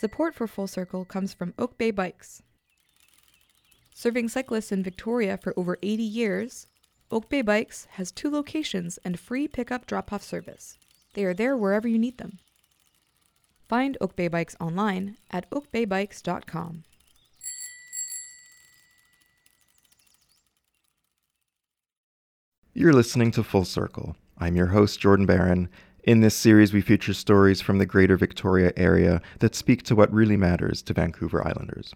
Support for Full Circle comes from Oak Bay Bikes. Serving cyclists in Victoria for over 80 years, Oak Bay Bikes has two locations and free pickup drop off service. They are there wherever you need them. Find Oak Bay Bikes online at oakbaybikes.com. You're listening to Full Circle. I'm your host, Jordan Barron. In this series, we feature stories from the greater Victoria area that speak to what really matters to Vancouver Islanders.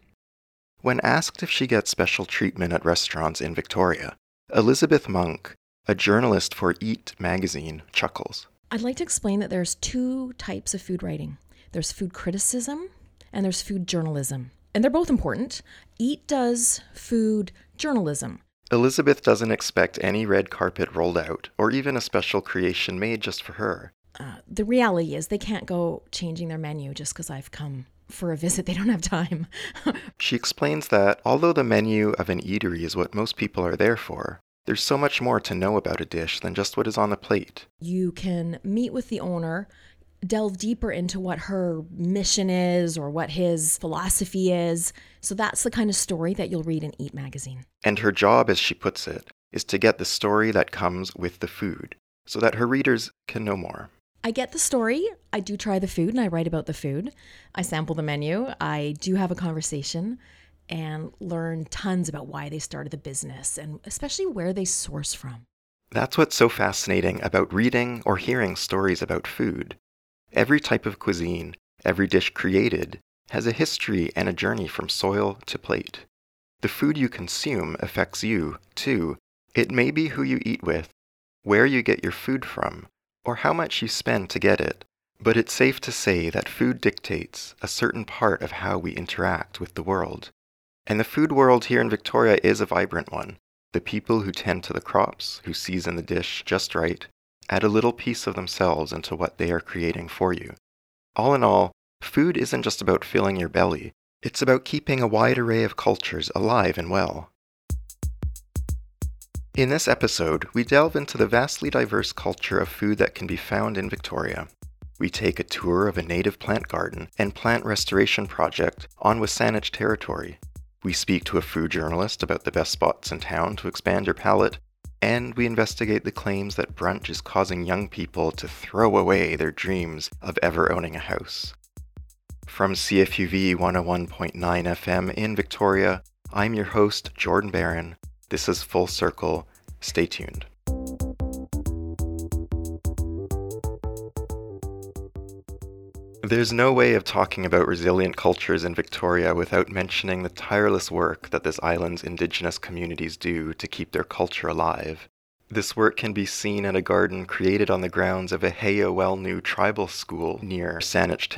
When asked if she gets special treatment at restaurants in Victoria, Elizabeth Monk, a journalist for Eat magazine, chuckles. I'd like to explain that there's two types of food writing there's food criticism and there's food journalism. And they're both important. Eat does food journalism. Elizabeth doesn't expect any red carpet rolled out or even a special creation made just for her. Uh, the reality is they can't go changing their menu just because I've come for a visit. They don't have time. She explains that although the menu of an eatery is what most people are there for, there's so much more to know about a dish than just what is on the plate. you can meet with the owner, delve deeper into what her mission is or what his philosophy is. So that's the kind of story that you'll read in Eat magazine. And her job, as she puts it, is to get the story that comes with the food so that her readers can know more. I get the story. I do try the food and I write about the food. I sample the menu. I do have a conversation and learn tons about why they started the business and especially where they source from. That's what's so fascinating about reading or hearing stories about food. Every type of cuisine, every dish created, has a history and a journey from soil to plate. The food you consume affects you, too. It may be who you eat with, where you get your food from, or how much you spend to get it. But it's safe to say that food dictates a certain part of how we interact with the world. And the food world here in Victoria is a vibrant one. The people who tend to the crops, who season the dish just right, add a little piece of themselves into what they are creating for you. All in all, food isn't just about filling your belly, it's about keeping a wide array of cultures alive and well. In this episode, we delve into the vastly diverse culture of food that can be found in Victoria. We take a tour of a native plant garden and plant restoration project on WSÁNEĆ territory. We speak to a food journalist about the best spots in town to expand your palate, and we investigate the claims that brunch is causing young people to throw away their dreams of ever owning a house. From CFUV 101.9 FM in Victoria, I'm your host, Jordan Barron. This is Full Circle. Stay tuned. There's no way of talking about resilient cultures in Victoria without mentioning the tireless work that this island's Indigenous communities do to keep their culture alive. This work can be seen at a garden created on the grounds of a Heya-Welnu tribal school near Saanich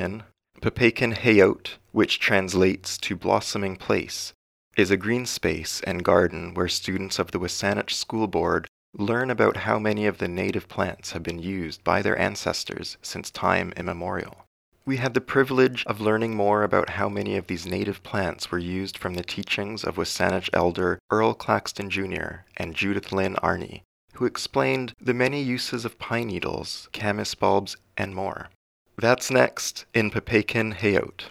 Papakan Heyote, which translates to blossoming place, is a green space and garden where students of the WSÁNEĆ School Board learn about how many of the native plants have been used by their ancestors since time immemorial. We had the privilege of learning more about how many of these native plants were used from the teachings of WSÁNEĆ elder Earl Claxton Jr. and Judith Lynn Arney, who explained the many uses of pine needles, camas bulbs, and more. That's next in Papakan Heyote.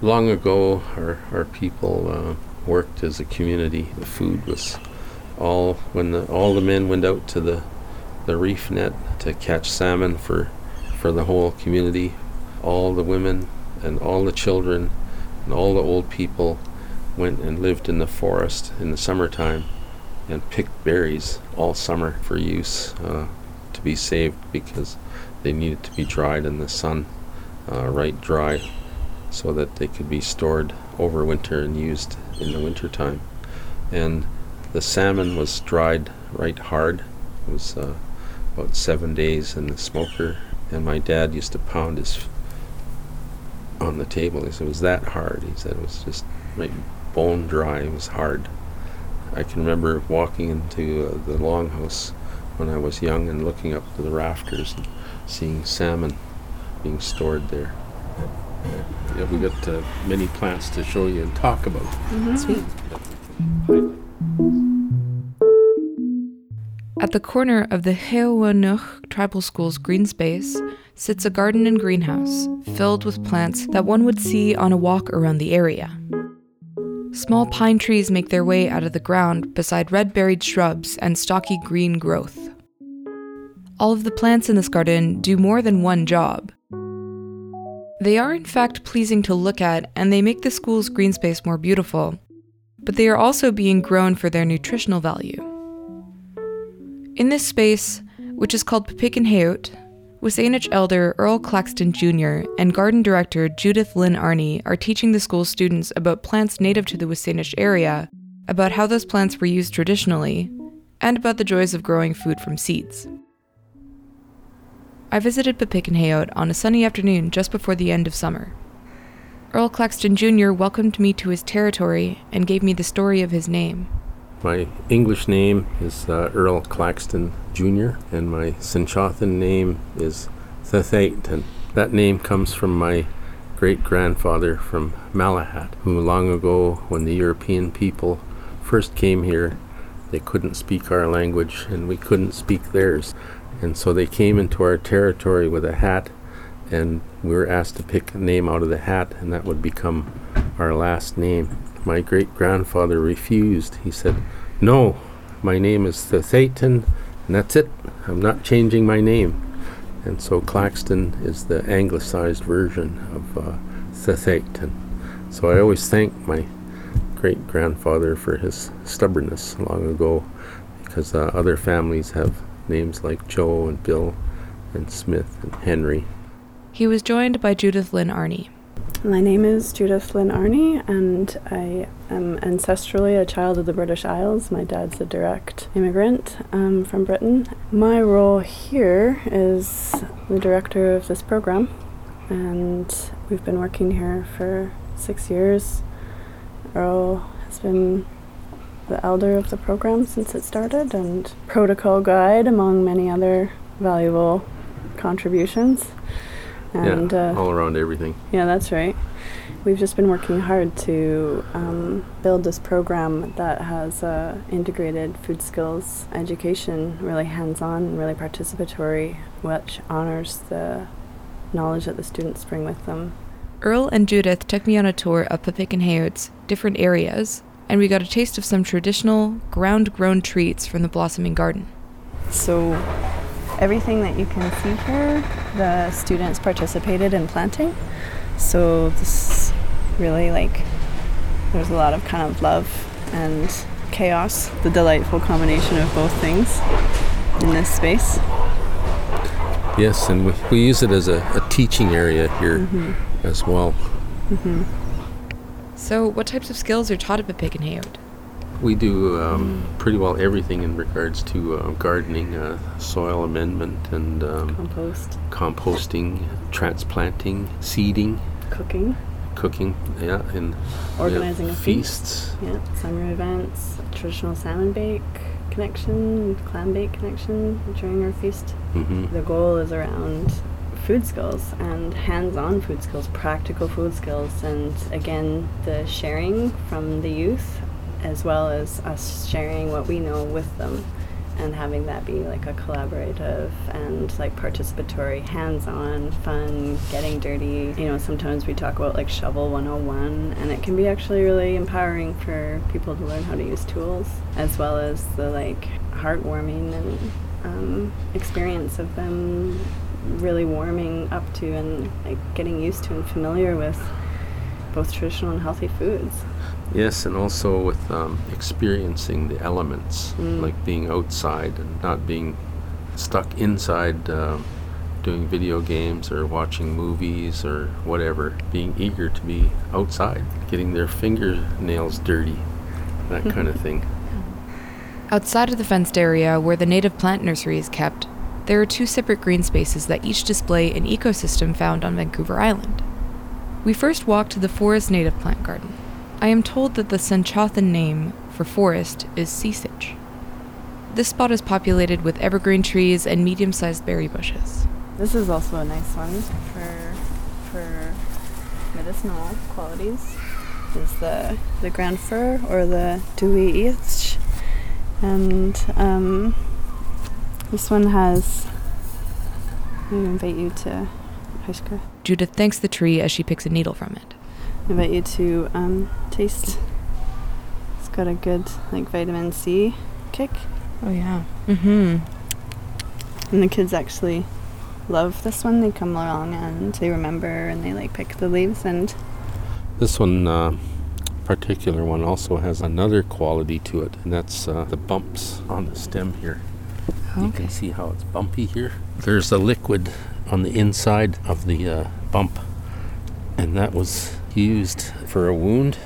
Long ago, our, our people uh, worked as a community. The food was all when the, all the men went out to the the reef net to catch salmon for for the whole community. All the women and all the children and all the old people went and lived in the forest in the summertime and picked berries all summer for use uh, to be saved because they needed to be dried in the sun, uh, right dry, so that they could be stored over winter and used in the wintertime. And the salmon was dried right hard. It was uh, about seven days in the smoker, and my dad used to pound his f- on the table. He said it was that hard. He said it was just right bone dry. It was hard. I can remember walking into uh, the longhouse when I was young and looking up to the rafters and seeing salmon being stored there. Yeah, we got uh, many plants to show you and talk about. Sweet. At the corner of the Heowanuch Tribal School's green space sits a garden and greenhouse filled with plants that one would see on a walk around the area. Small pine trees make their way out of the ground beside red berried shrubs and stocky green growth. All of the plants in this garden do more than one job. They are, in fact, pleasing to look at and they make the school's green space more beautiful, but they are also being grown for their nutritional value. In this space, which is called Papikin Heot, WSÁNEĆ elder Earl Claxton Jr. and garden director Judith Lynn Arney are teaching the school students about plants native to the WSÁNEĆ area, about how those plants were used traditionally, and about the joys of growing food from seeds. I visited Papikin Heot on a sunny afternoon just before the end of summer. Earl Claxton Jr. welcomed me to his territory and gave me the story of his name. My English name is uh, Earl Claxton Jr., and my SENĆOŦEN name is Thethait, and that name comes from my great grandfather from Malahat, who long ago, when the European people first came here, they couldn't speak our language and we couldn't speak theirs. And so they came into our territory with a hat, and we were asked to pick a name out of the hat, and that would become our last name. My great grandfather refused. He said, No, my name is Thethayton, and that's it. I'm not changing my name. And so Claxton is the anglicized version of uh, Thethayton. So I always thank my great grandfather for his stubbornness long ago because uh, other families have names like Joe and Bill and Smith and Henry. He was joined by Judith Lynn Arney. My name is Judith Lynn Arney, and I am ancestrally a child of the British Isles. My dad's a direct immigrant um, from Britain. My role here is the director of this program, and we've been working here for six years. Earl has been the elder of the program since it started and protocol guide among many other valuable contributions. And yeah, uh, all around everything. Yeah, that's right. We've just been working hard to um, build this program that has uh, integrated food skills education, really hands-on, really participatory, which honors the knowledge that the students bring with them. Earl and Judith took me on a tour of Papikin Heot's different areas and we got a taste of some traditional ground grown treats from the blossoming garden. So, everything that you can see here, the students participated in planting. So, this really like there's a lot of kind of love and chaos, the delightful combination of both things in this space. Yes, and we, we use it as a, a teaching area here mm-hmm. as well. Mm-hmm. So, what types of skills are taught at Papikin Heot? We do um, pretty well everything in regards to uh, gardening, uh, soil amendment, and um, compost, composting, transplanting, seeding, cooking, cooking, yeah, and organizing feasts. Feast. Yeah, summer events, traditional salmon bake connection, clam bake connection during our feast. Mm-hmm. The goal is around food skills and hands-on food skills, practical food skills, and again the sharing from the youth, as well as us sharing what we know with them, and having that be like a collaborative and like participatory, hands-on, fun, getting dirty. You know, sometimes we talk about like shovel 101, and it can be actually really empowering for people to learn how to use tools, as well as the like heartwarming and um, experience of them really warming up to and like getting used to and familiar with both traditional and healthy foods. Yes, and also with um, experiencing the elements, mm. like being outside and not being stuck inside uh, doing video games or watching movies or whatever. Being eager to be outside, getting their fingernails dirty, that kind of thing. Outside of the fenced area where the native plant nursery is kept, there are two separate green spaces that each display an ecosystem found on Vancouver Island. We first walked to the forest native plant garden. I am told that the SENĆOŦEN name for forest is Sisich. This spot is populated with evergreen trees and medium sized berry bushes. This is also a nice one for, for medicinal qualities. Is the, the grand fir or the Dewey And um, This one has. I invite you to. Hushka. Judith thanks the tree as she picks a needle from it. I invite you to um, taste. It's got a good like vitamin C kick, Oh, yeah. Mm hmm. and the kids actually love this one. They come along and they remember and they like pick the leaves and This one, uh, particular one, also has another quality to it, and that's uh, the bumps on the stem here. Okay. You can see how it's bumpy here. There's a liquid on the inside of the uh, bump, and that was used for a wound.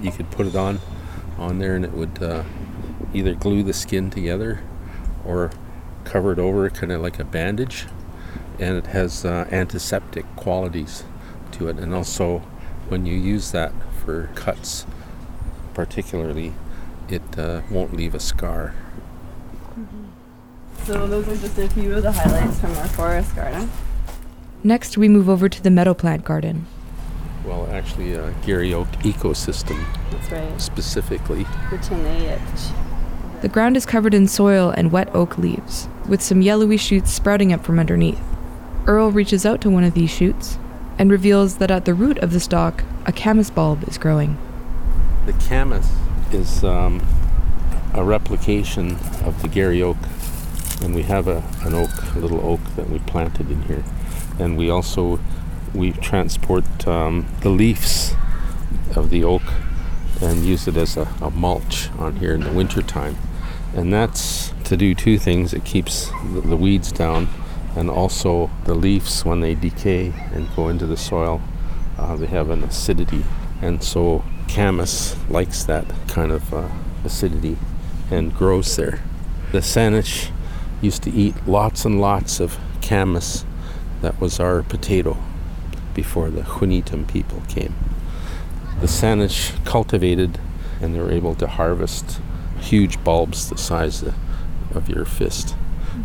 You could put it on on there, and it would uh, either glue the skin together or cover it over, kind of like a bandage. And it has uh, antiseptic qualities to it, and also when you use that for cuts, particularly, it uh, won't leave a scar. so those are just a few of the highlights from our forest garden. Next, we move over to the meadow plant garden. Well, actually, a Garry Oak ecosystem That's right. specifically. Rutinayet. The ground is covered in soil and wet oak leaves, with some yellowy shoots sprouting up from underneath. Earl reaches out to one of these shoots and reveals that at the root of the stalk, a camas bulb is growing. The camas is um, a replication of the Garry Oak, and we have a, an oak, a little oak that we planted in here, and we also we transport um, the leaves of the oak and use it as a, a mulch on here in the wintertime. And that's to do two things. It keeps the, the weeds down, and also the leaves, when they decay and go into the soil, uh, they have an acidity. And so camas likes that kind of uh, acidity and grows there. The Saanich used to eat lots and lots of camas. That was our potato before the Junitum people came the Saanich cultivated and they were able to harvest huge bulbs the size of, your fist.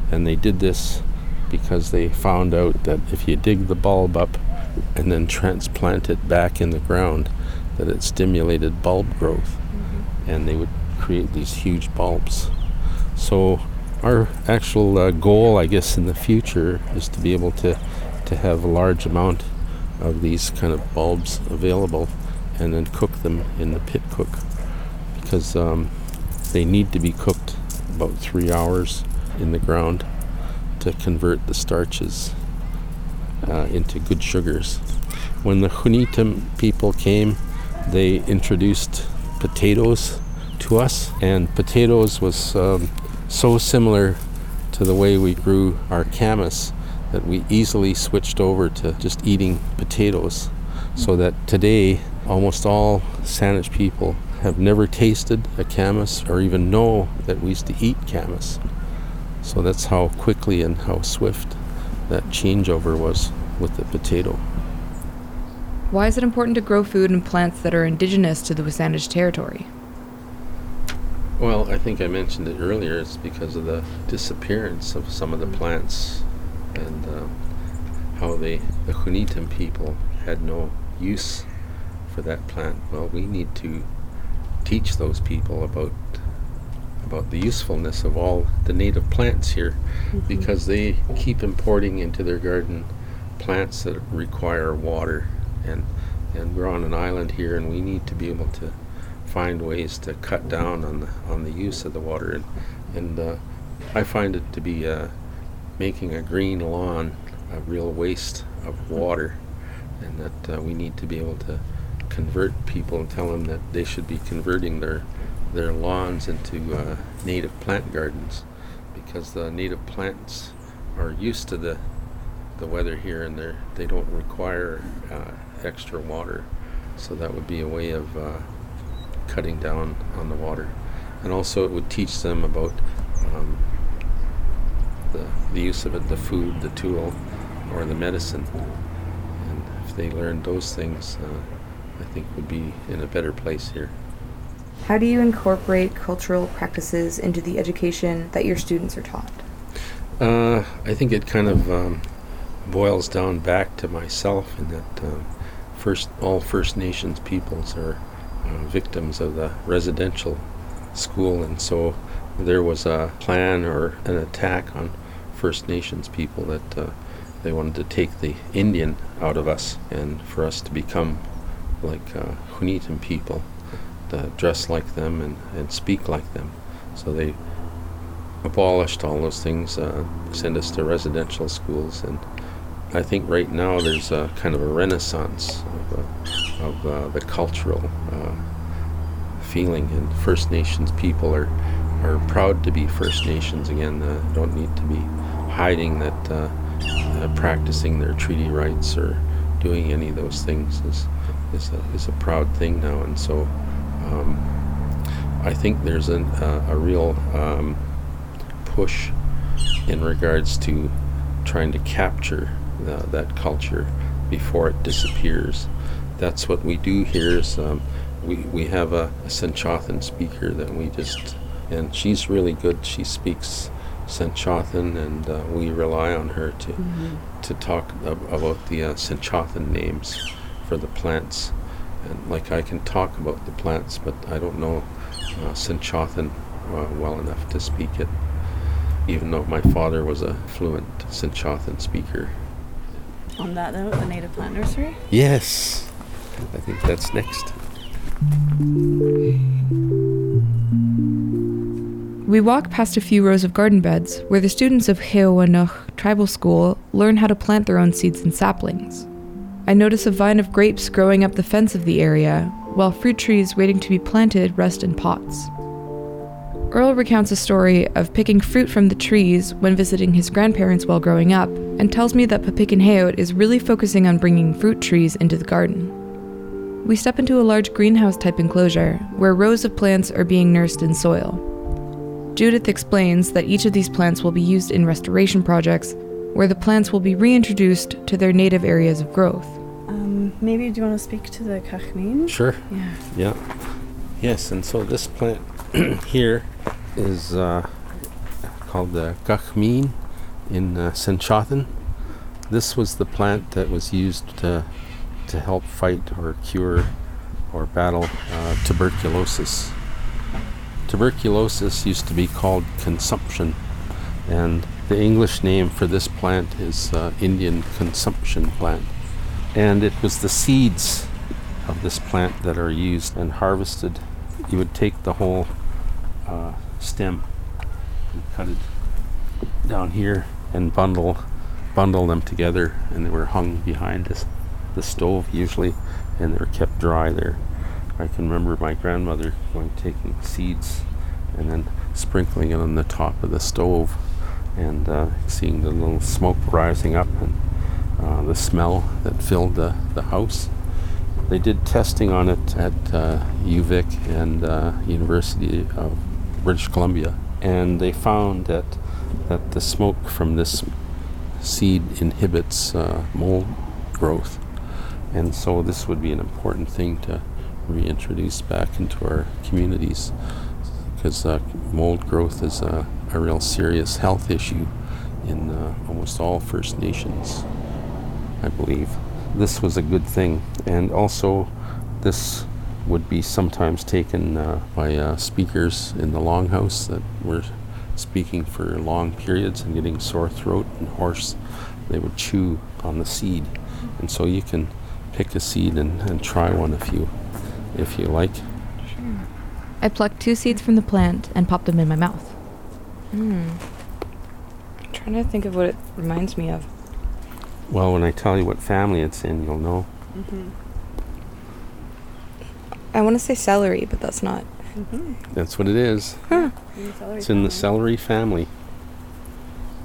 And they did this because they found out that if you dig the bulb up and then transplant it back in the ground, that it stimulated bulb growth and they would create these huge bulbs. So our actual uh, goal, I guess, in the future is to be able to, to have a large amount of these kind of bulbs available and then cook them in the pit cook because um, they need to be cooked about three hours in the ground to convert the starches uh, into good sugars. When the Junitum people came, they introduced potatoes to us, and potatoes was um, so similar to the way we grew our camas that we easily switched over to just eating potatoes. So that today, almost all Saanich people have never tasted a camas or even know that we used to eat camas. So that's how quickly and how swift that changeover was with the potato. Why is it important to grow food and plants that are indigenous to the WSÁNEĆ territory? Well, I think I mentioned it earlier. It's because of the disappearance of some of the plants and uh, how they, the Junitum people, had no use for that plant. Well, we need to teach those people about about the usefulness of all the native plants here, because they keep importing into their garden plants that require water, and and we're on an island here, and we need to be able to find ways to cut down on the on the use of the water, and and uh, I find it to be uh, making a green lawn a real waste of water, and that uh, we need to be able to convert people and tell them that they should be converting their their lawns into uh, native plant gardens, because the native plants are used to the the weather here, and they they don't require uh, extra water, so that would be a way of uh, cutting down on the water, and also it would teach them about um, the the use of it, the food, the tool, or the medicine, and if they learned those things, uh, I think would be in a better place here. How do you incorporate cultural practices into the education that your students are taught? Uh, I think it kind of um, boils down back to myself in that um, first all First Nations peoples are uh, victims of the residential school, and so there was a plan or an attack on First Nations people that uh, they wanted to take the Indian out of us and for us to become like uh, people, dress like them and, and speak like them. So they abolished all those things, uh, sent us to residential schools, and I think right now there's a kind of a renaissance of, uh, of uh, the cultural uh, feeling, and First Nations people are are proud to be First Nations again. Uh, don't need to be hiding that uh, uh, practicing their treaty rights or doing any of those things is is a, is a proud thing now, and so um, I think there's a, a real um, push in regards to trying to capture uh, that culture before it disappears. That's what we do here. Is um, we we have a, a speaker that we just and she's really good. She speaks SENĆOŦEN, and uh, we rely on her to mm-hmm. to talk ab- about the uh, names for the plants. And like I can talk about the plants, but I don't know uh, uh, well enough to speak it. Even though my father was a fluent SENĆOŦEN speaker. On that note, the native plant nursery. Yes, I think that's next. We walk past a few rows of garden beds where the students of Heowanuch Tribal School learn how to plant their own seeds and saplings. I notice a vine of grapes growing up the fence of the area, while fruit trees waiting to be planted rest in pots. Earl recounts a story of picking fruit from the trees when visiting his grandparents while growing up, and tells me that Papikanheot is really focusing on bringing fruit trees into the garden. We step into a large greenhouse type enclosure where rows of plants are being nursed in soil. Judith explains that each of these plants will be used in restoration projects where the plants will be reintroduced to their native areas of growth. Um, maybe do you want to speak to the Kachmin? Sure. Yeah. Yeah. Yes, and so this plant here is uh, called the Kachmin in uh, SENĆOŦEN. This was the plant that was used to, to help fight or cure or battle uh, tuberculosis Tuberculosis used to be called consumption, and the English name for this plant is uh, Indian consumption plant. And it was the seeds of this plant that are used and harvested. You would take the whole uh, stem and cut it down here and bundle bundle them together, and they were hung behind the stove usually, and they were kept dry there. I can remember my grandmother going taking seeds and then sprinkling it on the top of the stove and uh, seeing the little smoke rising up and uh, the smell that filled the, the house. They did testing on it at uh, UVic and uh, University of British Columbia, and they found that that the smoke from this seed inhibits uh, mold growth, and so this would be an important thing to reintroduce back into our communities because uh, mold growth is a, a, real serious health issue in uh, almost all First Nations, I believe. This was a good thing, and also this would be sometimes taken uh, by uh, speakers in the longhouse that were speaking for long periods and getting sore throat and hoarse. They would chew on the seed, and so you can pick a seed and, and try one if you if you like. I plucked two seeds from the plant and popped them in my mouth. Hmm. I'm trying to think of what it reminds me of. Well, when I tell you what family it's in, you'll know. Mm-hmm. I want to say celery, but that's not. Mm-hmm. That's what it is. Huh. It's in the celery family.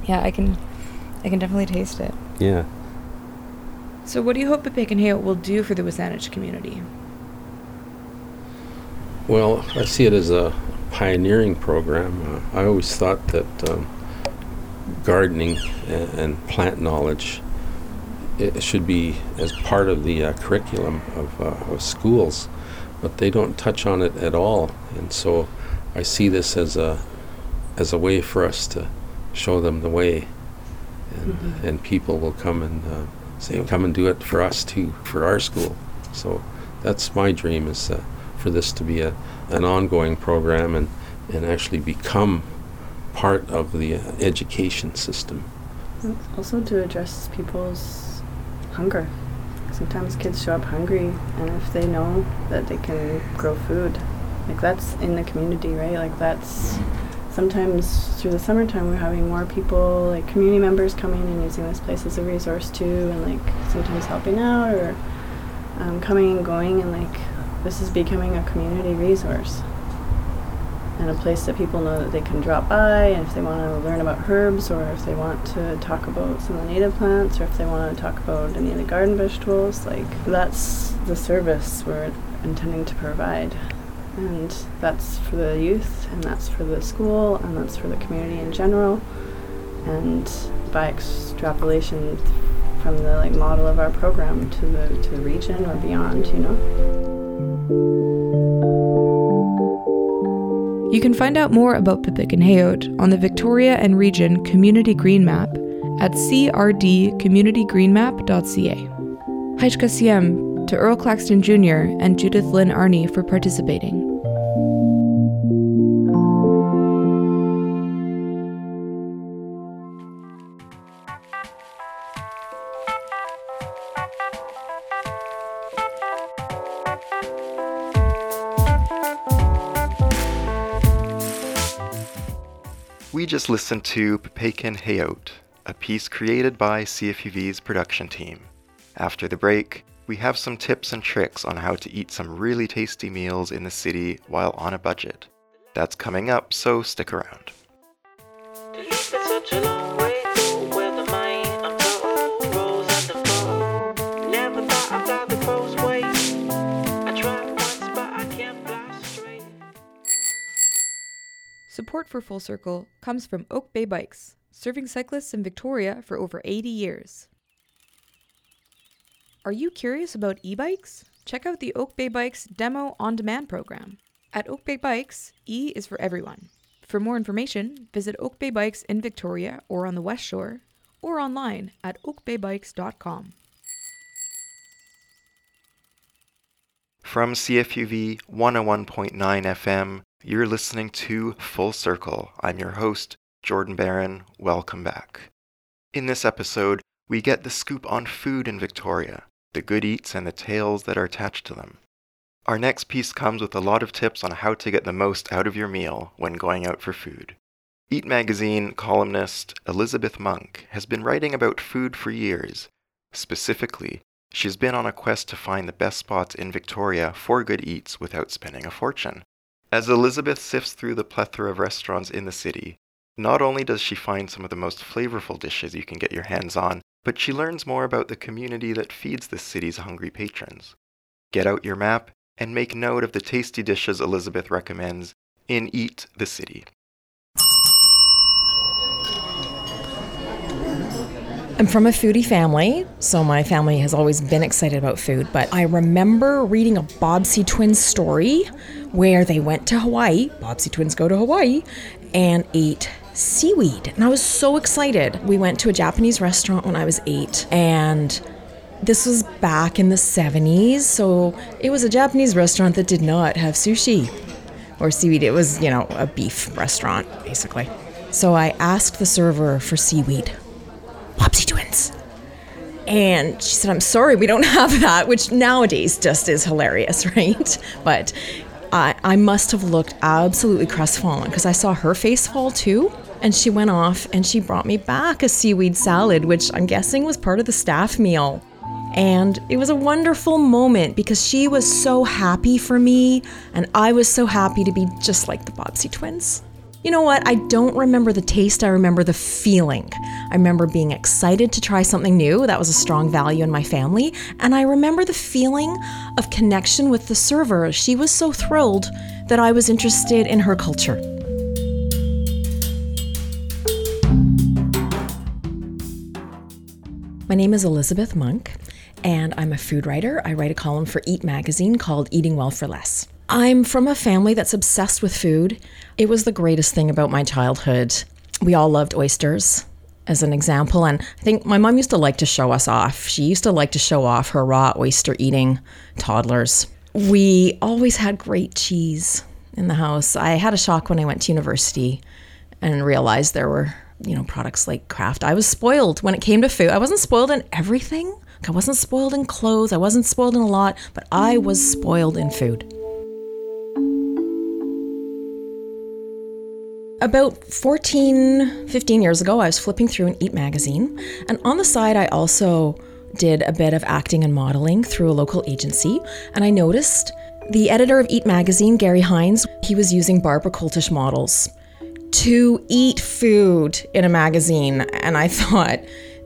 Yeah, I can, I can definitely taste it. Yeah. So, what do you hope Papikanheot will do for the WSÁNEĆ community? Well, I see it as a pioneering program. Uh, I always thought that um, gardening and, and, plant knowledge it should be as part of the uh, curriculum of, uh, of, schools, but they don't touch on it at all. And so I see this as a as a way for us to show them the way, and mm-hmm. and people will come and uh, say, "Come and do it for us too, for our school." So that's my dream is for this to be a, an ongoing program and, and actually become part of the education system. Also to address people's hunger. Sometimes kids show up hungry, and if they know that they can grow food, like that's in the community, right? Like that's sometimes through the summertime we're having more people, like community members, coming and using this place as a resource too, and like sometimes helping out or um, coming and going, and like this is becoming a community resource and a place that people know that they can drop by and if they want to learn about herbs or if they want to talk about some of the native plants or if they want to talk about any of the garden vegetables like that's the service we're intending to provide. And that's for the youth and that's for the school and that's for the community in general. And by extrapolation from the like model of our program to the to the region or beyond you know You can find out more about Pipikinheot on the Victoria and Region Community Green Map at crdcommunitygreenmap.ca. Haichka to Earl Claxton Jr. and Judith Lynn Arney for participating. We just listened to Pepekin Heot, a piece created by CFUV's production team. After the break, we have some tips and tricks on how to eat some really tasty meals in the city while on a budget. That's coming up, so stick around. Support for Full Circle comes from Oak Bay Bikes, serving cyclists in Victoria for over 80 years. Are you curious about e bikes? Check out the Oak Bay Bikes Demo on Demand program. At Oak Bay Bikes, E is for everyone. For more information, visit Oak Bay Bikes in Victoria or on the West Shore, or online at oakbaybikes.com. From CFUV 101.9 FM, you're listening to Full Circle. I'm your host, Jordan Barron. Welcome back. In this episode, we get the scoop on food in Victoria, the good eats and the tales that are attached to them. Our next piece comes with a lot of tips on how to get the most out of your meal when going out for food. Eat Magazine columnist Elizabeth Monk has been writing about food for years. Specifically, she's been on a quest to find the best spots in Victoria for good eats without spending a fortune. As Elizabeth sifts through the plethora of restaurants in the city, not only does she find some of the most flavorful dishes you can get your hands on, but she learns more about the community that feeds the city's hungry patrons. Get out your map and make note of the tasty dishes Elizabeth recommends in Eat the City. I'm from a foodie family, so my family has always been excited about food. But I remember reading a Bobbsey Twins story where they went to Hawaii, Bobbsey Twins go to Hawaii, and ate seaweed. And I was so excited. We went to a Japanese restaurant when I was eight, and this was back in the 70s, so it was a Japanese restaurant that did not have sushi or seaweed. It was, you know, a beef restaurant, basically. So I asked the server for seaweed. Bobbsey Twins. And she said, I'm sorry, we don't have that, which nowadays just is hilarious, right? But I, I must have looked absolutely crestfallen because I saw her face fall too. And she went off and she brought me back a seaweed salad, which I'm guessing was part of the staff meal. And it was a wonderful moment because she was so happy for me, and I was so happy to be just like the Bobbsey twins. You know what? I don't remember the taste, I remember the feeling. I remember being excited to try something new. That was a strong value in my family. And I remember the feeling of connection with the server. She was so thrilled that I was interested in her culture. My name is Elizabeth Monk, and I'm a food writer. I write a column for Eat Magazine called Eating Well for Less. I'm from a family that's obsessed with food. It was the greatest thing about my childhood. We all loved oysters, as an example. And I think my mom used to like to show us off. She used to like to show off her raw oyster eating toddlers. We always had great cheese in the house. I had a shock when I went to university and realized there were, you know, products like Kraft. I was spoiled when it came to food. I wasn't spoiled in everything. I wasn't spoiled in clothes. I wasn't spoiled in a lot, but I was spoiled in food. About 14, 15 years ago, I was flipping through an Eat magazine, and on the side, I also did a bit of acting and modeling through a local agency, and I noticed the editor of Eat magazine, Gary Hynes, he was using Barbara Coultish models to eat food in a magazine, and I thought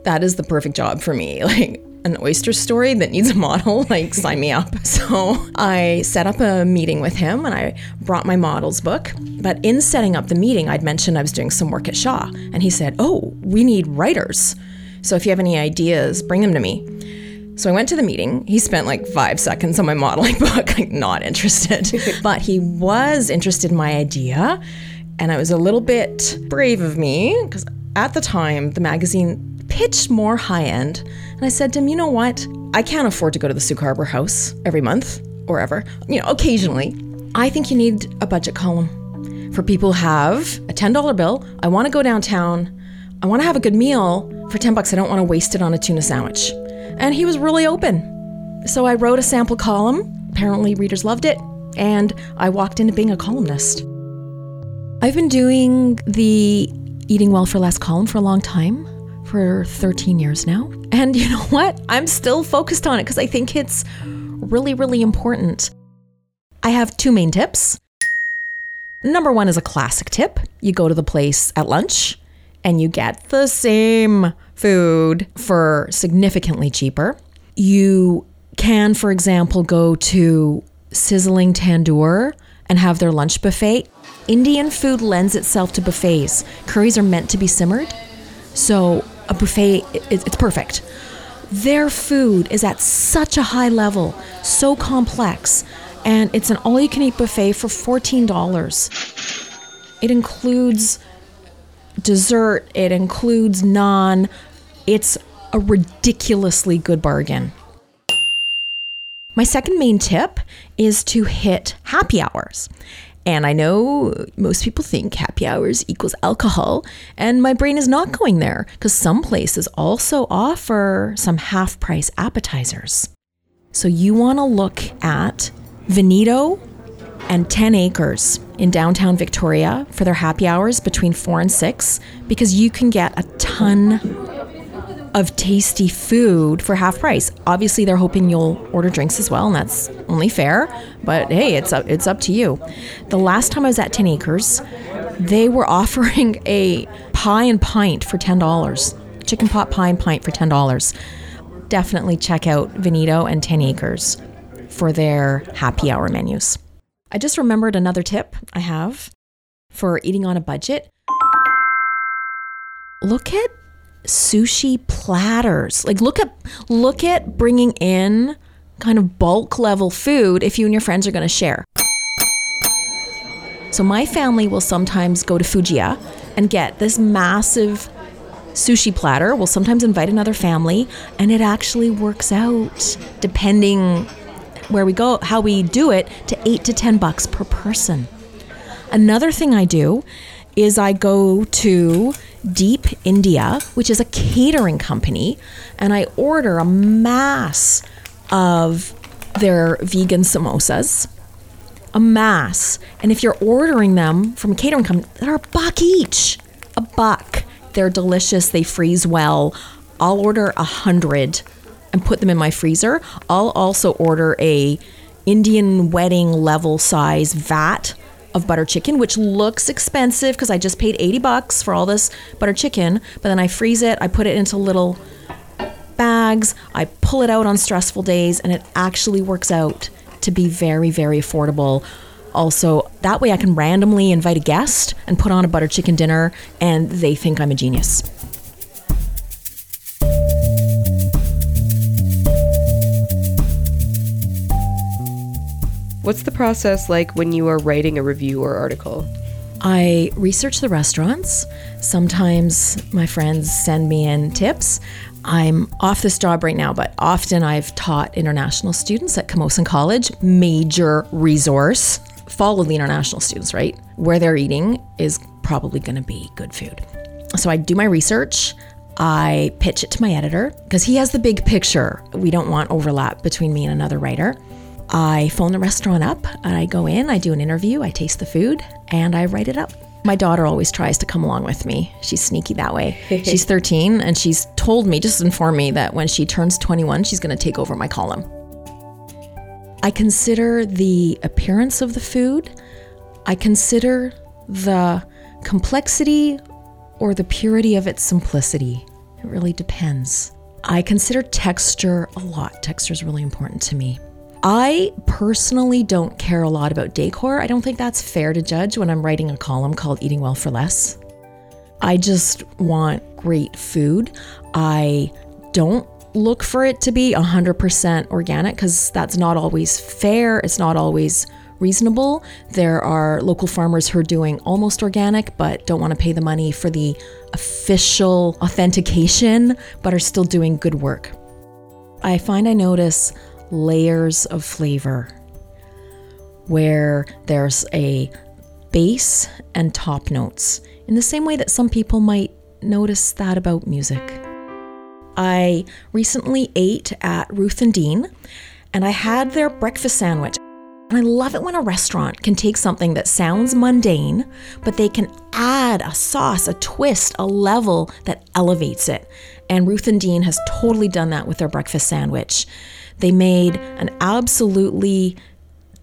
that is the perfect job for me. Like an oyster story that needs a model, like sign me up. So I set up a meeting with him and I brought my models book. But in setting up the meeting, I'd mentioned I was doing some work at Shaw. And he said, Oh, we need writers. So if you have any ideas, bring them to me. So I went to the meeting. He spent like five seconds on my modeling book, like not interested. but he was interested in my idea. And it was a little bit brave of me because at the time, the magazine pitched more high end. And I said to him, you know what? I can't afford to go to the Sooke Harbour House every month or ever, you know, occasionally. I think you need a budget column for people who have a $10 bill. I want to go downtown. I want to have a good meal for 10 bucks. I don't want to waste it on a tuna sandwich. And he was really open. So I wrote a sample column. Apparently, readers loved it. And I walked into being a columnist. I've been doing the Eating Well for Less column for a long time for 13 years now. And you know what? I'm still focused on it because I think it's really, really important. I have two main tips. Number one is a classic tip you go to the place at lunch and you get the same food for significantly cheaper. You can, for example, go to Sizzling Tandoor and have their lunch buffet. Indian food lends itself to buffets. Curries are meant to be simmered. So a buffet, it's perfect. Their food is at such a high level, so complex, and it's an all you can eat buffet for $14. It includes dessert, it includes naan. It's a ridiculously good bargain. My second main tip is to hit happy hours. And I know most people think happy hours equals alcohol, and my brain is not going there because some places also offer some half price appetizers. So you want to look at Veneto and 10 Acres in downtown Victoria for their happy hours between 4 and 6 because you can get a ton of tasty food for half price. Obviously, they're hoping you'll order drinks as well, and that's only fair. But hey, it's up, it's up to you. The last time I was at 10 Acres, they were offering a pie and pint for $10. Chicken pot pie and pint for $10. Definitely check out Veneto and 10 Acres for their happy hour menus. I just remembered another tip I have for eating on a budget. Look at sushi platters. Like look at look at bringing in kind of bulk level food if you and your friends are going to share. So my family will sometimes go to Fujiya and get this massive sushi platter. We'll sometimes invite another family and it actually works out depending where we go, how we do it to 8 to 10 bucks per person. Another thing I do is I go to Deep India, which is a catering company, and I order a mass of their vegan samosas. A mass. And if you're ordering them from a catering company, they're a buck each. A buck. They're delicious. They freeze well. I'll order a hundred and put them in my freezer. I'll also order a Indian wedding level size vat of butter chicken, which looks expensive because I just paid 80 bucks for all this butter chicken. But then I freeze it, I put it into little bags, I pull it out on stressful days, and it actually works out to be very, very affordable. Also, that way I can randomly invite a guest and put on a butter chicken dinner, and they think I'm a genius. What's the process like when you are writing a review or article? I research the restaurants. Sometimes my friends send me in tips. I'm off this job right now, but often I've taught international students at Camosun College, major resource. Follow the international students, right? Where they're eating is probably going to be good food. So I do my research. I pitch it to my editor because he has the big picture. We don't want overlap between me and another writer. I phone the restaurant up, I go in, I do an interview, I taste the food, and I write it up. My daughter always tries to come along with me. She's sneaky that way. she's 13 and she's told me, just informed me that when she turns 21, she's going to take over my column. I consider the appearance of the food. I consider the complexity or the purity of its simplicity. It really depends. I consider texture a lot. Texture is really important to me. I personally don't care a lot about decor. I don't think that's fair to judge when I'm writing a column called Eating Well for Less. I just want great food. I don't look for it to be 100% organic because that's not always fair. It's not always reasonable. There are local farmers who are doing almost organic but don't want to pay the money for the official authentication but are still doing good work. I find I notice layers of flavor where there's a base and top notes in the same way that some people might notice that about music. I recently ate at Ruth and Dean and I had their breakfast sandwich. And I love it when a restaurant can take something that sounds mundane, but they can add a sauce, a twist, a level that elevates it. And Ruth and Dean has totally done that with their breakfast sandwich. They made an absolutely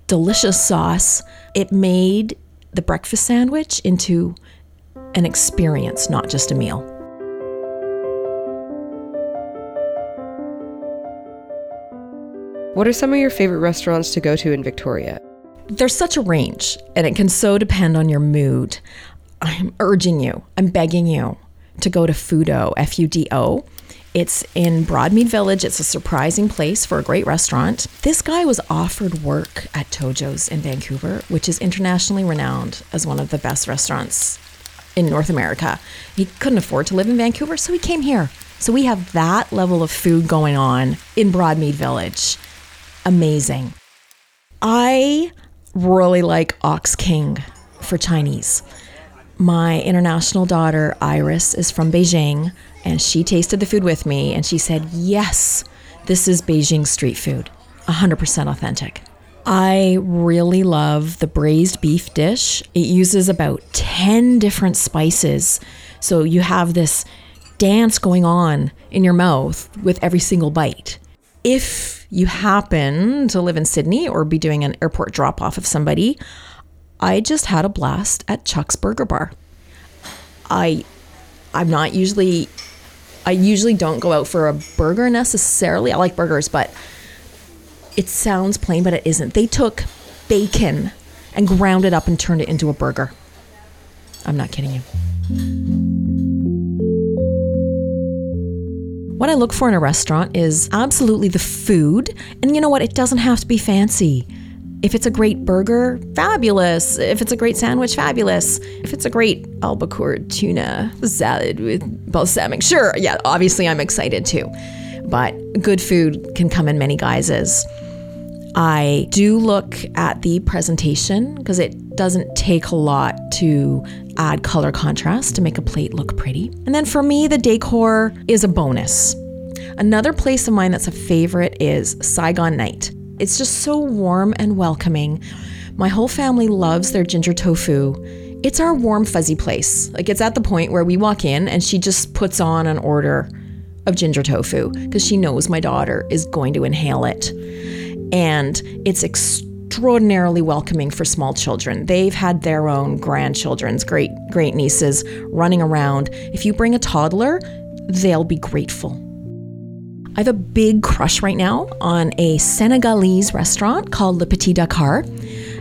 delicious sauce. It made the breakfast sandwich into an experience, not just a meal. What are some of your favorite restaurants to go to in Victoria? There's such a range, and it can so depend on your mood. I'm urging you, I'm begging you to go to Fudo, F U D O. It's in Broadmead Village. It's a surprising place for a great restaurant. This guy was offered work at Tojo's in Vancouver, which is internationally renowned as one of the best restaurants in North America. He couldn't afford to live in Vancouver, so he came here. So we have that level of food going on in Broadmead Village amazing. I really like Ox King for Chinese. My international daughter, Iris, is from Beijing, and she tasted the food with me, and she said, Yes, this is Beijing street food, 100% authentic. I really love the braised beef dish. It uses about 10 different spices. So you have this dance going on in your mouth with every single bite. If you happen to live in Sidney or be doing an airport drop off of somebody, I just had a blast at Chuck's Burger Bar. I I'm not usually I usually don't go out for a burger necessarily. I like burgers, but it sounds plain, but it isn't. They took bacon and ground it up and turned it into a burger. I'm not kidding you. What I look for in a restaurant is absolutely the food. And you know what? It doesn't have to be fancy. If it's a great burger, fabulous. If it's a great sandwich, fabulous. If it's a great albacore tuna salad with balsamic, sure, yeah, obviously I'm excited too. But good food can come in many guises. I do look at the presentation because it doesn't take a lot to add color contrast to make a plate look pretty. And then for me, the decor is a bonus. Another place of mine that's a favorite is Saigon Night. It's just so warm and welcoming. My whole family loves their ginger tofu. It's our warm, fuzzy place. Like, it's at the point where we walk in and she just puts on an order of ginger tofu because she knows my daughter is going to inhale it. And it's extraordinarily welcoming for small children. They've had their own grandchildren's great great nieces running around. If you bring a toddler, they'll be grateful. I have a big crush right now on a Senegalese restaurant called Le Petit Dakar,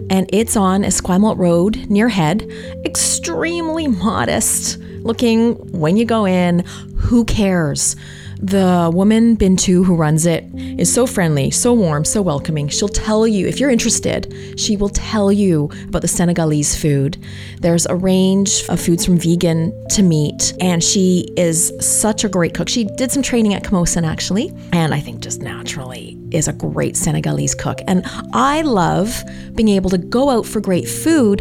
and it's on Esquimalt Road near Head. Extremely modest looking when you go in. Who cares? The woman, Bintu, who runs it, is so friendly, so warm, so welcoming. She'll tell you, if you're interested, she will tell you about the Senegalese food. There's a range of foods from vegan to meat, and she is such a great cook. She did some training at Camosun, actually, and I think just naturally is a great Senegalese cook. And I love being able to go out for great food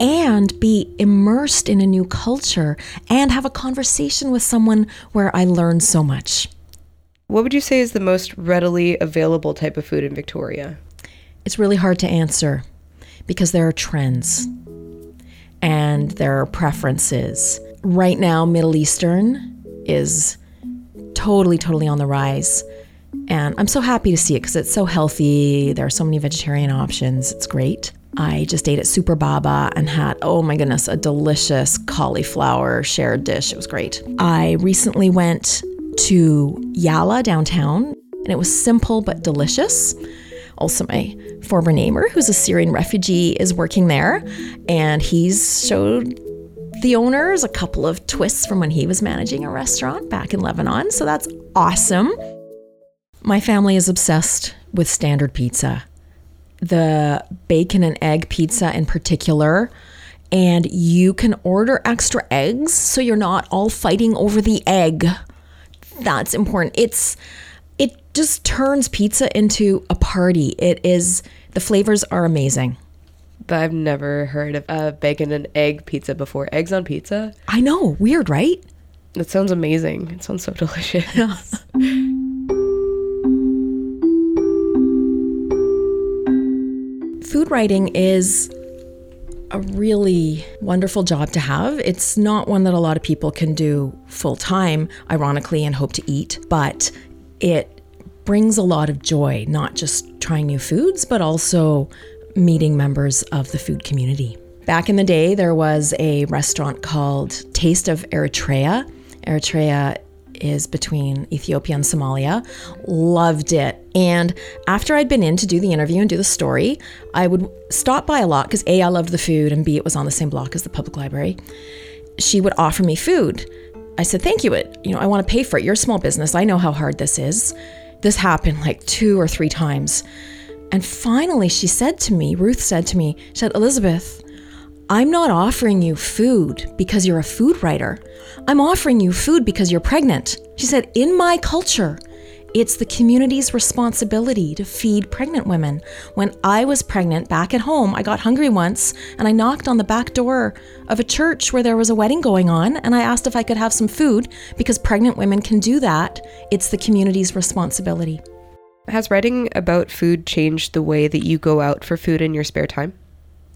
and be immersed in a new culture and have a conversation with someone where I learn so much. What would you say is the most readily available type of food in Victoria? It's really hard to answer because there are trends and there are preferences. Right now, Middle Eastern is totally, totally on the rise. And I'm so happy to see it because it's so healthy. There are so many vegetarian options. It's great. I just ate at Super Baba and had, oh my goodness, a delicious cauliflower shared dish. It was great. I recently went to Yala downtown and it was simple but delicious. Also, my former neighbor, who's a Syrian refugee, is working there and he's showed the owners a couple of twists from when he was managing a restaurant back in Lebanon. So that's awesome. My family is obsessed with standard pizza the bacon and egg pizza in particular. And you can order extra eggs so you're not all fighting over the egg. That's important. It's it just turns pizza into a party. It is the flavors are amazing. But I've never heard of a bacon and egg pizza before. Eggs on pizza? I know, weird, right? That sounds amazing. It sounds so delicious. food writing is a really wonderful job to have. It's not one that a lot of people can do full time, ironically, and hope to eat, but it brings a lot of joy, not just trying new foods, but also meeting members of the food community. Back in the day, there was a restaurant called Taste of Eritrea. Eritrea is between Ethiopia and Somalia. Loved it. And after I'd been in to do the interview and do the story, I would stop by a lot because A, I loved the food, and B, it was on the same block as the public library. She would offer me food. I said, Thank you. It, you know, I want to pay for it. You're a small business. I know how hard this is. This happened like two or three times. And finally, she said to me, Ruth said to me, she said, Elizabeth, I'm not offering you food because you're a food writer. I'm offering you food because you're pregnant. She said, In my culture, it's the community's responsibility to feed pregnant women. When I was pregnant back at home, I got hungry once and I knocked on the back door of a church where there was a wedding going on and I asked if I could have some food because pregnant women can do that. It's the community's responsibility. Has writing about food changed the way that you go out for food in your spare time?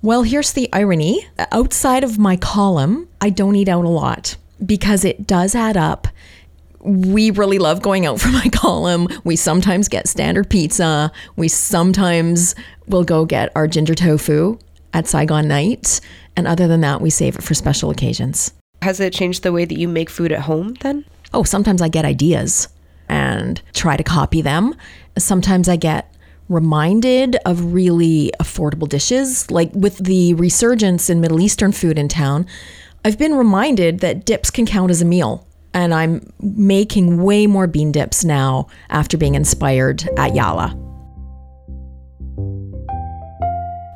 Well, here's the irony. Outside of my column, I don't eat out a lot because it does add up. We really love going out for my column. We sometimes get standard pizza. We sometimes will go get our ginger tofu at Saigon night. And other than that, we save it for special occasions. Has it changed the way that you make food at home then? Oh, sometimes I get ideas and try to copy them. Sometimes I get reminded of really affordable dishes. Like with the resurgence in Middle Eastern food in town, I've been reminded that dips can count as a meal. And I'm making way more bean dips now after being inspired at Yala.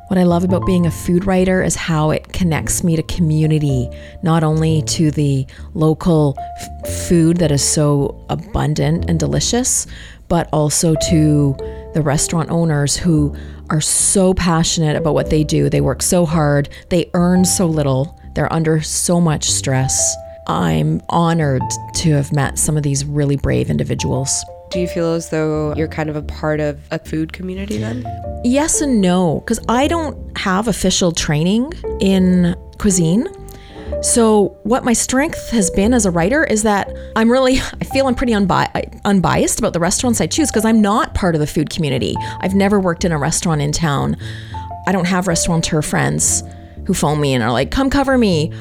What I love about being a food writer is how it connects me to community, not only to the local f- food that is so abundant and delicious, but also to the restaurant owners who are so passionate about what they do. They work so hard, they earn so little, they're under so much stress. I'm honored to have met some of these really brave individuals. Do you feel as though you're kind of a part of a food community then? Yes and no, because I don't have official training in cuisine. So, what my strength has been as a writer is that I'm really, I feel I'm pretty unbi- unbiased about the restaurants I choose because I'm not part of the food community. I've never worked in a restaurant in town. I don't have restaurateur friends who phone me and are like, come cover me.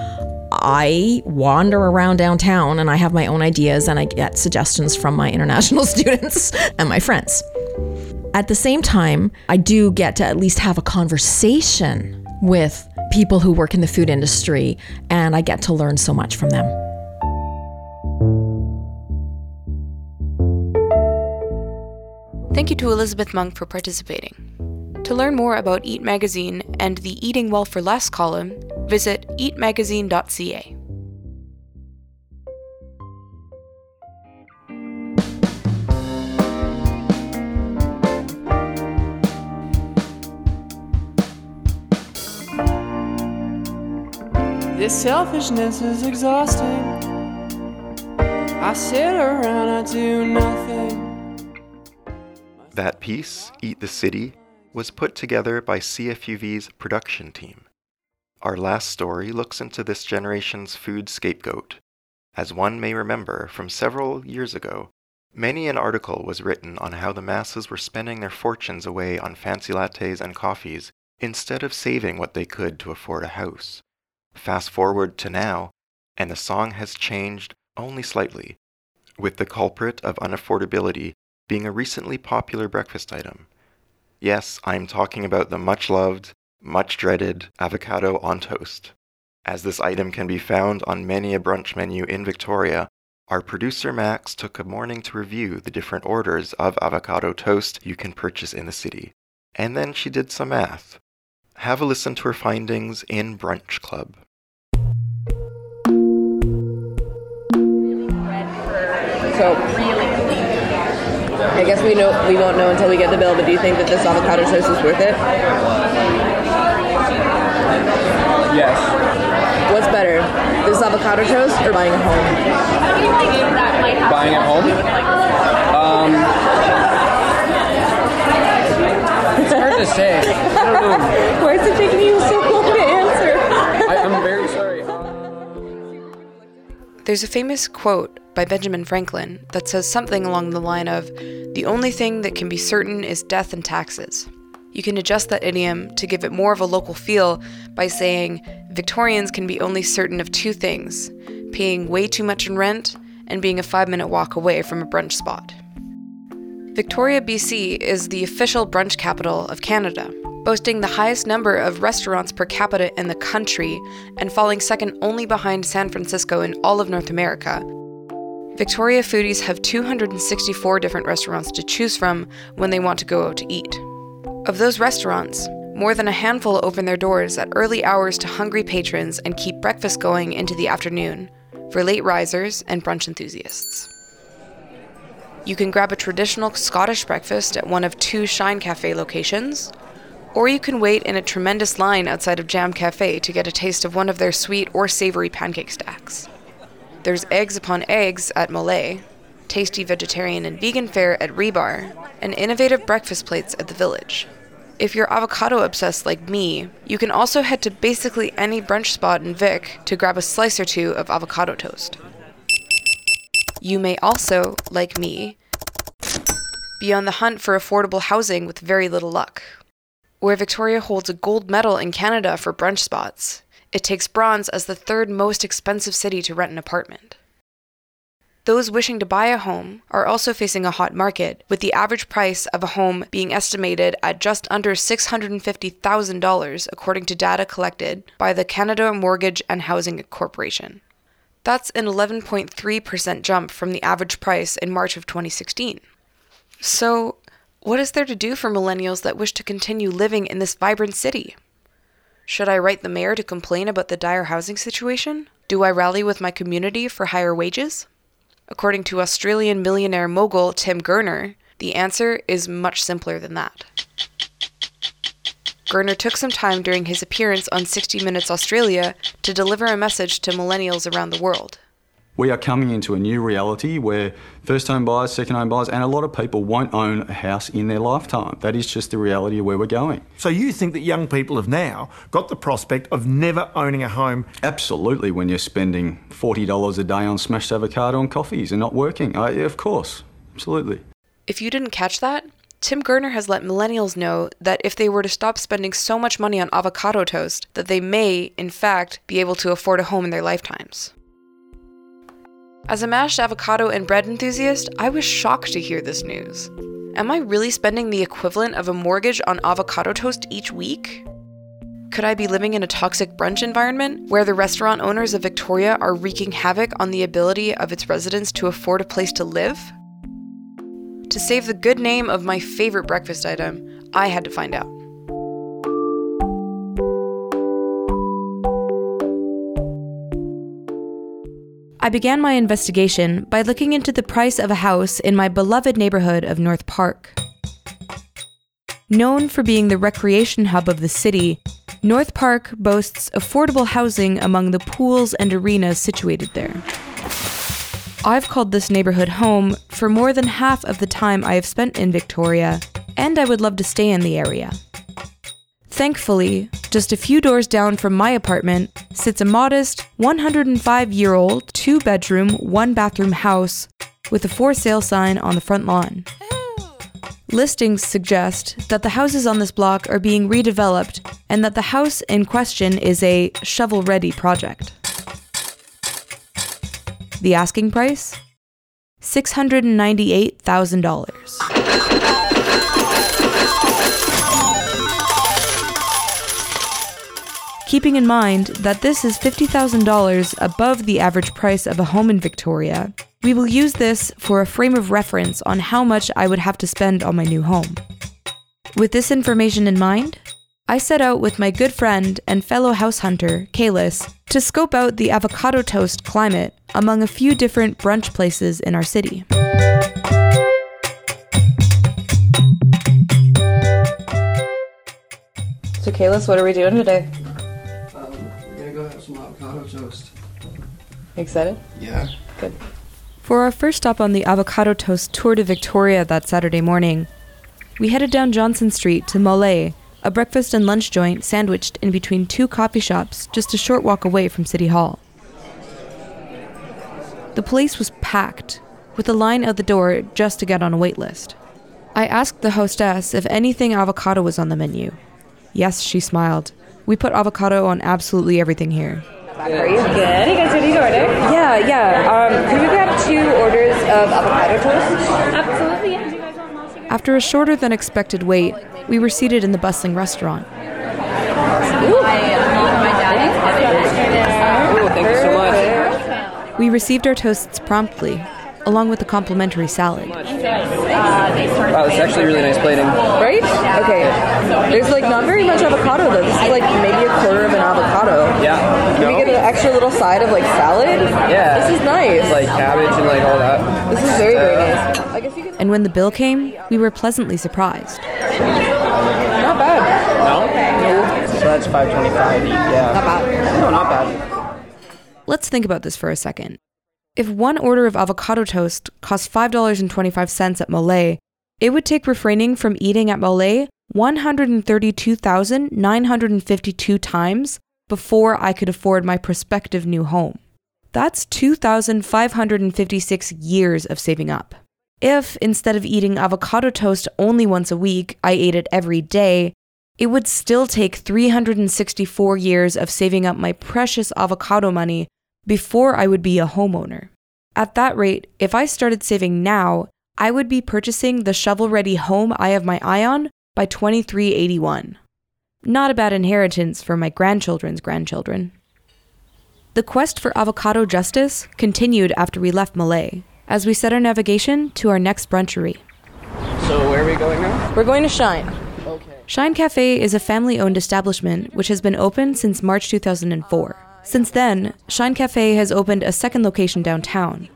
I wander around downtown and I have my own ideas and I get suggestions from my international students and my friends. At the same time, I do get to at least have a conversation with people who work in the food industry, and I get to learn so much from them. Thank you to Elizabeth Monk for participating. To learn more about Eat Magazine and the Eating Well for Less column, visit eatmagazine.ca. this selfishness is exhausting. I sit around, I do nothing. That piece, Eat the City, was put together by CFUV's production team. Our last story looks into this generation's food scapegoat. As one may remember from several years ago, many an article was written on how the masses were spending their fortunes away on fancy lattes and coffees instead of saving what they could to afford a house. Fast forward to now, and the song has changed only slightly, with the culprit of unaffordability being a recently popular breakfast item. Yes, I'm talking about the much loved, much dreaded avocado on toast. As this item can be found on many a brunch menu in Victoria, our producer Max took a morning to review the different orders of avocado toast you can purchase in the city. And then she did some math. Have a listen to her findings in Brunch Club. So I guess we know we won't know until we get the bill. But do you think that this avocado toast is worth it? Yes. What's better, this avocado toast or buying a home? Buying at home? Um, it's hard to say. I don't know. Why is it taking you so long to answer? I, I'm very sorry. There's a famous quote by Benjamin Franklin that says something along the line of The only thing that can be certain is death and taxes. You can adjust that idiom to give it more of a local feel by saying Victorians can be only certain of two things paying way too much in rent and being a five minute walk away from a brunch spot. Victoria, BC is the official brunch capital of Canada, boasting the highest number of restaurants per capita in the country and falling second only behind San Francisco in all of North America. Victoria foodies have 264 different restaurants to choose from when they want to go out to eat. Of those restaurants, more than a handful open their doors at early hours to hungry patrons and keep breakfast going into the afternoon for late risers and brunch enthusiasts. You can grab a traditional Scottish breakfast at one of two Shine Cafe locations, or you can wait in a tremendous line outside of Jam Cafe to get a taste of one of their sweet or savory pancake stacks. There's eggs upon eggs at Mole, tasty vegetarian and vegan fare at Rebar, and innovative breakfast plates at the Village. If you're avocado obsessed like me, you can also head to basically any brunch spot in Vic to grab a slice or two of avocado toast. You may also, like me, be on the hunt for affordable housing with very little luck. Where Victoria holds a gold medal in Canada for brunch spots, it takes bronze as the third most expensive city to rent an apartment. Those wishing to buy a home are also facing a hot market, with the average price of a home being estimated at just under $650,000, according to data collected by the Canada Mortgage and Housing Corporation. That's an 11.3% jump from the average price in March of 2016. So, what is there to do for millennials that wish to continue living in this vibrant city? Should I write the mayor to complain about the dire housing situation? Do I rally with my community for higher wages? According to Australian millionaire mogul Tim Gurner, the answer is much simpler than that. Gurner took some time during his appearance on 60 Minutes Australia to deliver a message to millennials around the world. We are coming into a new reality where first home buyers, second home buyers, and a lot of people won't own a house in their lifetime. That is just the reality of where we're going. So you think that young people have now got the prospect of never owning a home? Absolutely, when you're spending $40 a day on smashed avocado and coffees and not working. Uh, I, of course, absolutely. If you didn't catch that, Tim Gurner has let millennials know that if they were to stop spending so much money on avocado toast, that they may, in fact, be able to afford a home in their lifetimes. As a mashed avocado and bread enthusiast, I was shocked to hear this news. Am I really spending the equivalent of a mortgage on avocado toast each week? Could I be living in a toxic brunch environment where the restaurant owners of Victoria are wreaking havoc on the ability of its residents to afford a place to live? To save the good name of my favorite breakfast item, I had to find out. I began my investigation by looking into the price of a house in my beloved neighborhood of North Park. Known for being the recreation hub of the city, North Park boasts affordable housing among the pools and arenas situated there. I've called this neighborhood home for more than half of the time I have spent in Victoria, and I would love to stay in the area. Thankfully, just a few doors down from my apartment sits a modest 105 year old, two bedroom, one bathroom house with a for sale sign on the front lawn. Listings suggest that the houses on this block are being redeveloped and that the house in question is a shovel ready project. The asking price? $698,000. Keeping in mind that this is $50,000 above the average price of a home in Victoria, we will use this for a frame of reference on how much I would have to spend on my new home. With this information in mind, I set out with my good friend and fellow house hunter, Kalis, to scope out the avocado toast climate among a few different brunch places in our city. So, Kalis, what are we doing today? Some avocado toast. Excited? Yeah. Good. For our first stop on the avocado toast tour to Victoria that Saturday morning, we headed down Johnson Street to Mole, a breakfast and lunch joint sandwiched in between two coffee shops just a short walk away from City Hall. The place was packed, with a line out the door just to get on a wait list. I asked the hostess if anything avocado was on the menu. Yes, she smiled. We put avocado on absolutely everything here. Are you good? You guys ready to order? Yeah, yeah. Um, could we grab two orders of avocado toast? Absolutely. Yeah. After a shorter than expected wait, we were seated in the bustling restaurant. Ooh, thank you so much. We received our toasts promptly, along with a complimentary salad. Wow, this is actually really nice plating. Right? Okay. There's like not very much avocado though. This is like maybe a quarter of an avocado. Yeah. Can we get an extra little side of like salad? Yeah. This is nice. It's like cabbage and like all that. This is very, very nice. I guess you can. And when the bill came, we were pleasantly surprised. Not bad. No? So that's 525 Yeah. Not bad. No, not bad. Let's think about this for a second. If one order of avocado toast cost $5.25 at Mole, it would take refraining from eating at Mole 132,952 times before I could afford my prospective new home. That's 2,556 years of saving up. If, instead of eating avocado toast only once a week, I ate it every day, it would still take 364 years of saving up my precious avocado money before I would be a homeowner. At that rate, if I started saving now, I would be purchasing the shovel ready home I have my eye on by 2381. Not a bad inheritance for my grandchildren's grandchildren. The quest for avocado justice continued after we left Mole, as we set our navigation to our next brunchery. So where are we going now? We're going to Shine. Okay. Shine Cafe is a family owned establishment which has been open since March 2004. Since then, Shine Cafe has opened a second location downtown.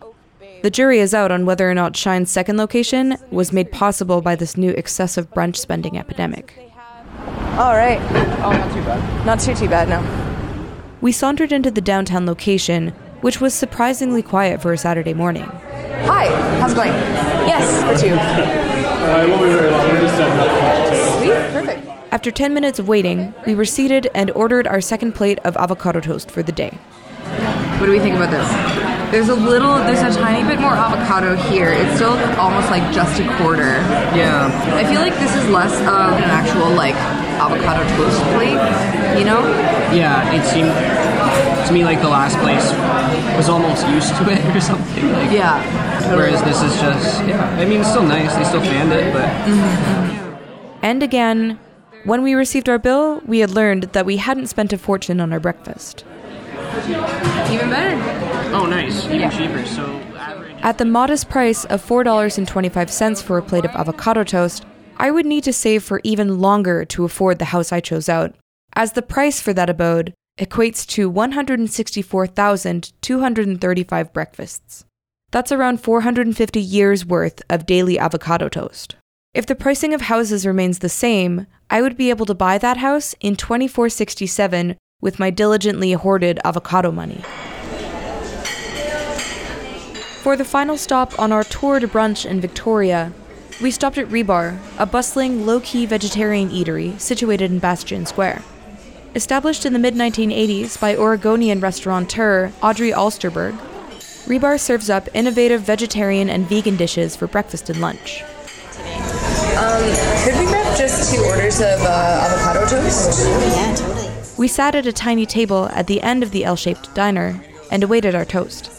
The jury is out on whether or not Shine's second location was made possible by this new excessive brunch spending epidemic. All right. Oh, not too bad. Not too too bad now. We sauntered into the downtown location, which was surprisingly quiet for a Saturday morning. Hi. How's it going? Yes, for two. Sweet. Perfect. After 10 minutes of waiting, we were seated and ordered our second plate of avocado toast for the day. What do we think about this? There's a little, there's a tiny bit more avocado here. It's still almost like just a quarter. Yeah. I feel like this is less of an actual like avocado toast plate, you know? Yeah, it seemed to me like the last place was almost used to it or something. Like, Yeah. Whereas this is just, yeah. I mean, it's still nice. They still fanned it, but mm-hmm. And again, when we received our bill, we had learned that we hadn't spent a fortune on our breakfast. Even better. oh, nice. Even cheaper. So average. At the modest price of $4.25 for a plate of avocado toast, I would need to save for even longer to afford the house I chose out, as the price for that abode equates to 164,235 breakfasts. That's around 450 years worth of daily avocado toast. If the pricing of houses remains the same, I would be able to buy that house in 2467 with my diligently hoarded avocado money. For the final stop on our tour to brunch in Victoria, we stopped at Rebar, a bustling, low key vegetarian eatery situated in Bastion Square. Established in the mid 1980s by Oregonian restaurateur Audrey Alsterberg, Rebar serves up innovative vegetarian and vegan dishes for breakfast and lunch. Um, could we grab just two orders of uh, avocado toast? Yeah, totally. We sat at a tiny table at the end of the L shaped diner and awaited our toast.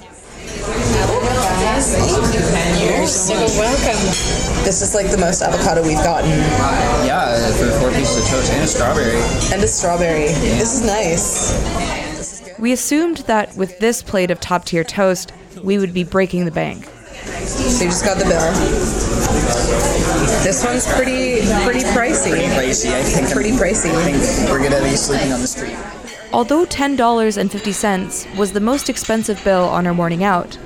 You're so welcome. This is like the most avocado we've gotten. Yeah, for four pieces of toast and a strawberry. And a strawberry. This is nice. We assumed that with this plate of top tier toast, we would be breaking the bank. So you just got the bill. This one's pretty pretty pricey. Pretty pricey. I think pretty pricey. I think we're gonna be sleeping on the street. Although $10.50 was the most expensive bill on our morning out,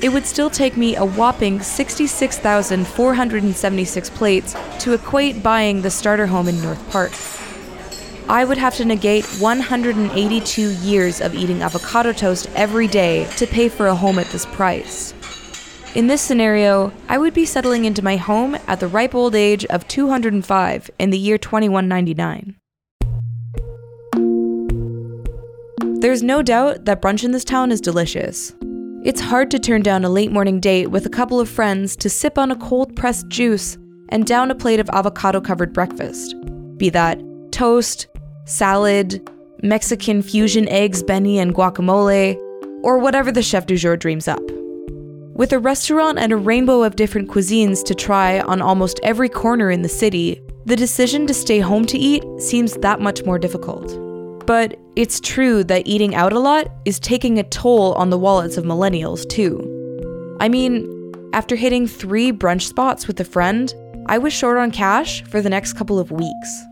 it would still take me a whopping 66,476 plates to equate buying the starter home in North Park. I would have to negate 182 years of eating avocado toast every day to pay for a home at this price. In this scenario, I would be settling into my home at the ripe old age of 205 in the year 2199. There's no doubt that brunch in this town is delicious. It's hard to turn down a late morning date with a couple of friends to sip on a cold pressed juice and down a plate of avocado covered breakfast. Be that toast, salad, Mexican fusion eggs, beni, and guacamole, or whatever the chef du jour dreams up. With a restaurant and a rainbow of different cuisines to try on almost every corner in the city, the decision to stay home to eat seems that much more difficult. But it's true that eating out a lot is taking a toll on the wallets of millennials, too. I mean, after hitting three brunch spots with a friend, I was short on cash for the next couple of weeks.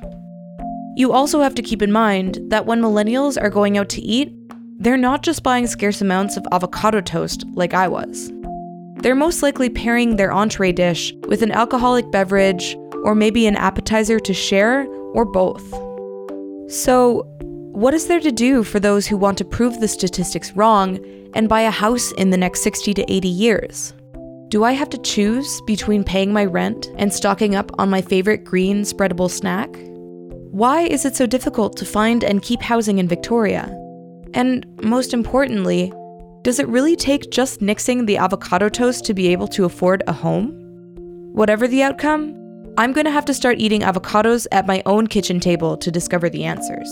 You also have to keep in mind that when millennials are going out to eat, they're not just buying scarce amounts of avocado toast like I was. They're most likely pairing their entree dish with an alcoholic beverage or maybe an appetizer to share, or both. So, what is there to do for those who want to prove the statistics wrong and buy a house in the next 60 to 80 years? Do I have to choose between paying my rent and stocking up on my favorite green spreadable snack? Why is it so difficult to find and keep housing in Victoria? And most importantly, does it really take just nixing the avocado toast to be able to afford a home? Whatever the outcome, I'm going to have to start eating avocados at my own kitchen table to discover the answers.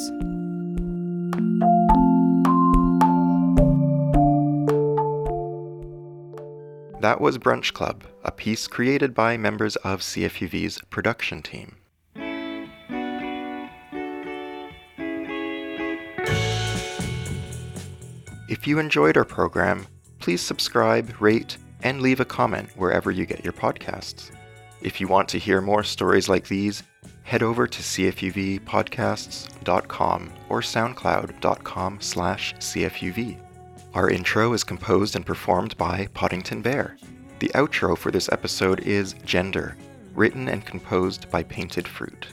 That was Brunch Club, a piece created by members of CFUV's production team. If you enjoyed our program, please subscribe, rate, and leave a comment wherever you get your podcasts. If you want to hear more stories like these, head over to cfuvpodcasts.com or soundcloud.com slash cfuv. Our intro is composed and performed by Poddington Bear. The outro for this episode is Gender, written and composed by Painted Fruit.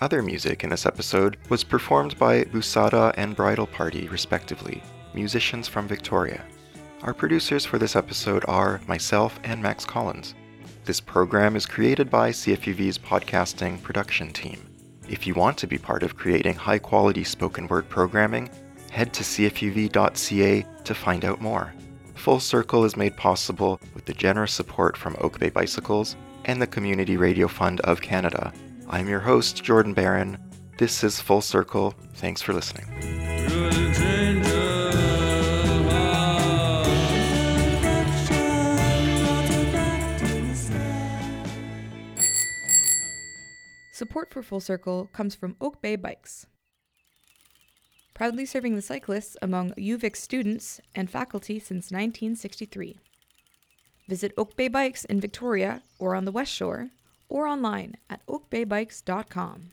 Other music in this episode was performed by Busada and Bridal Party, respectively, musicians from Victoria. Our producers for this episode are myself and Max Collins. This program is created by CFUV's podcasting production team. If you want to be part of creating high quality spoken word programming, head to cfuv.ca to find out more. Full Circle is made possible with the generous support from Oak Bay Bicycles and the Community Radio Fund of Canada. I'm your host, Jordan Barron. This is Full Circle. Thanks for listening. Support for Full Circle comes from Oak Bay Bikes. Proudly serving the cyclists among UVic students and faculty since 1963. Visit Oak Bay Bikes in Victoria or on the West Shore, or online at oakbaybikes.com.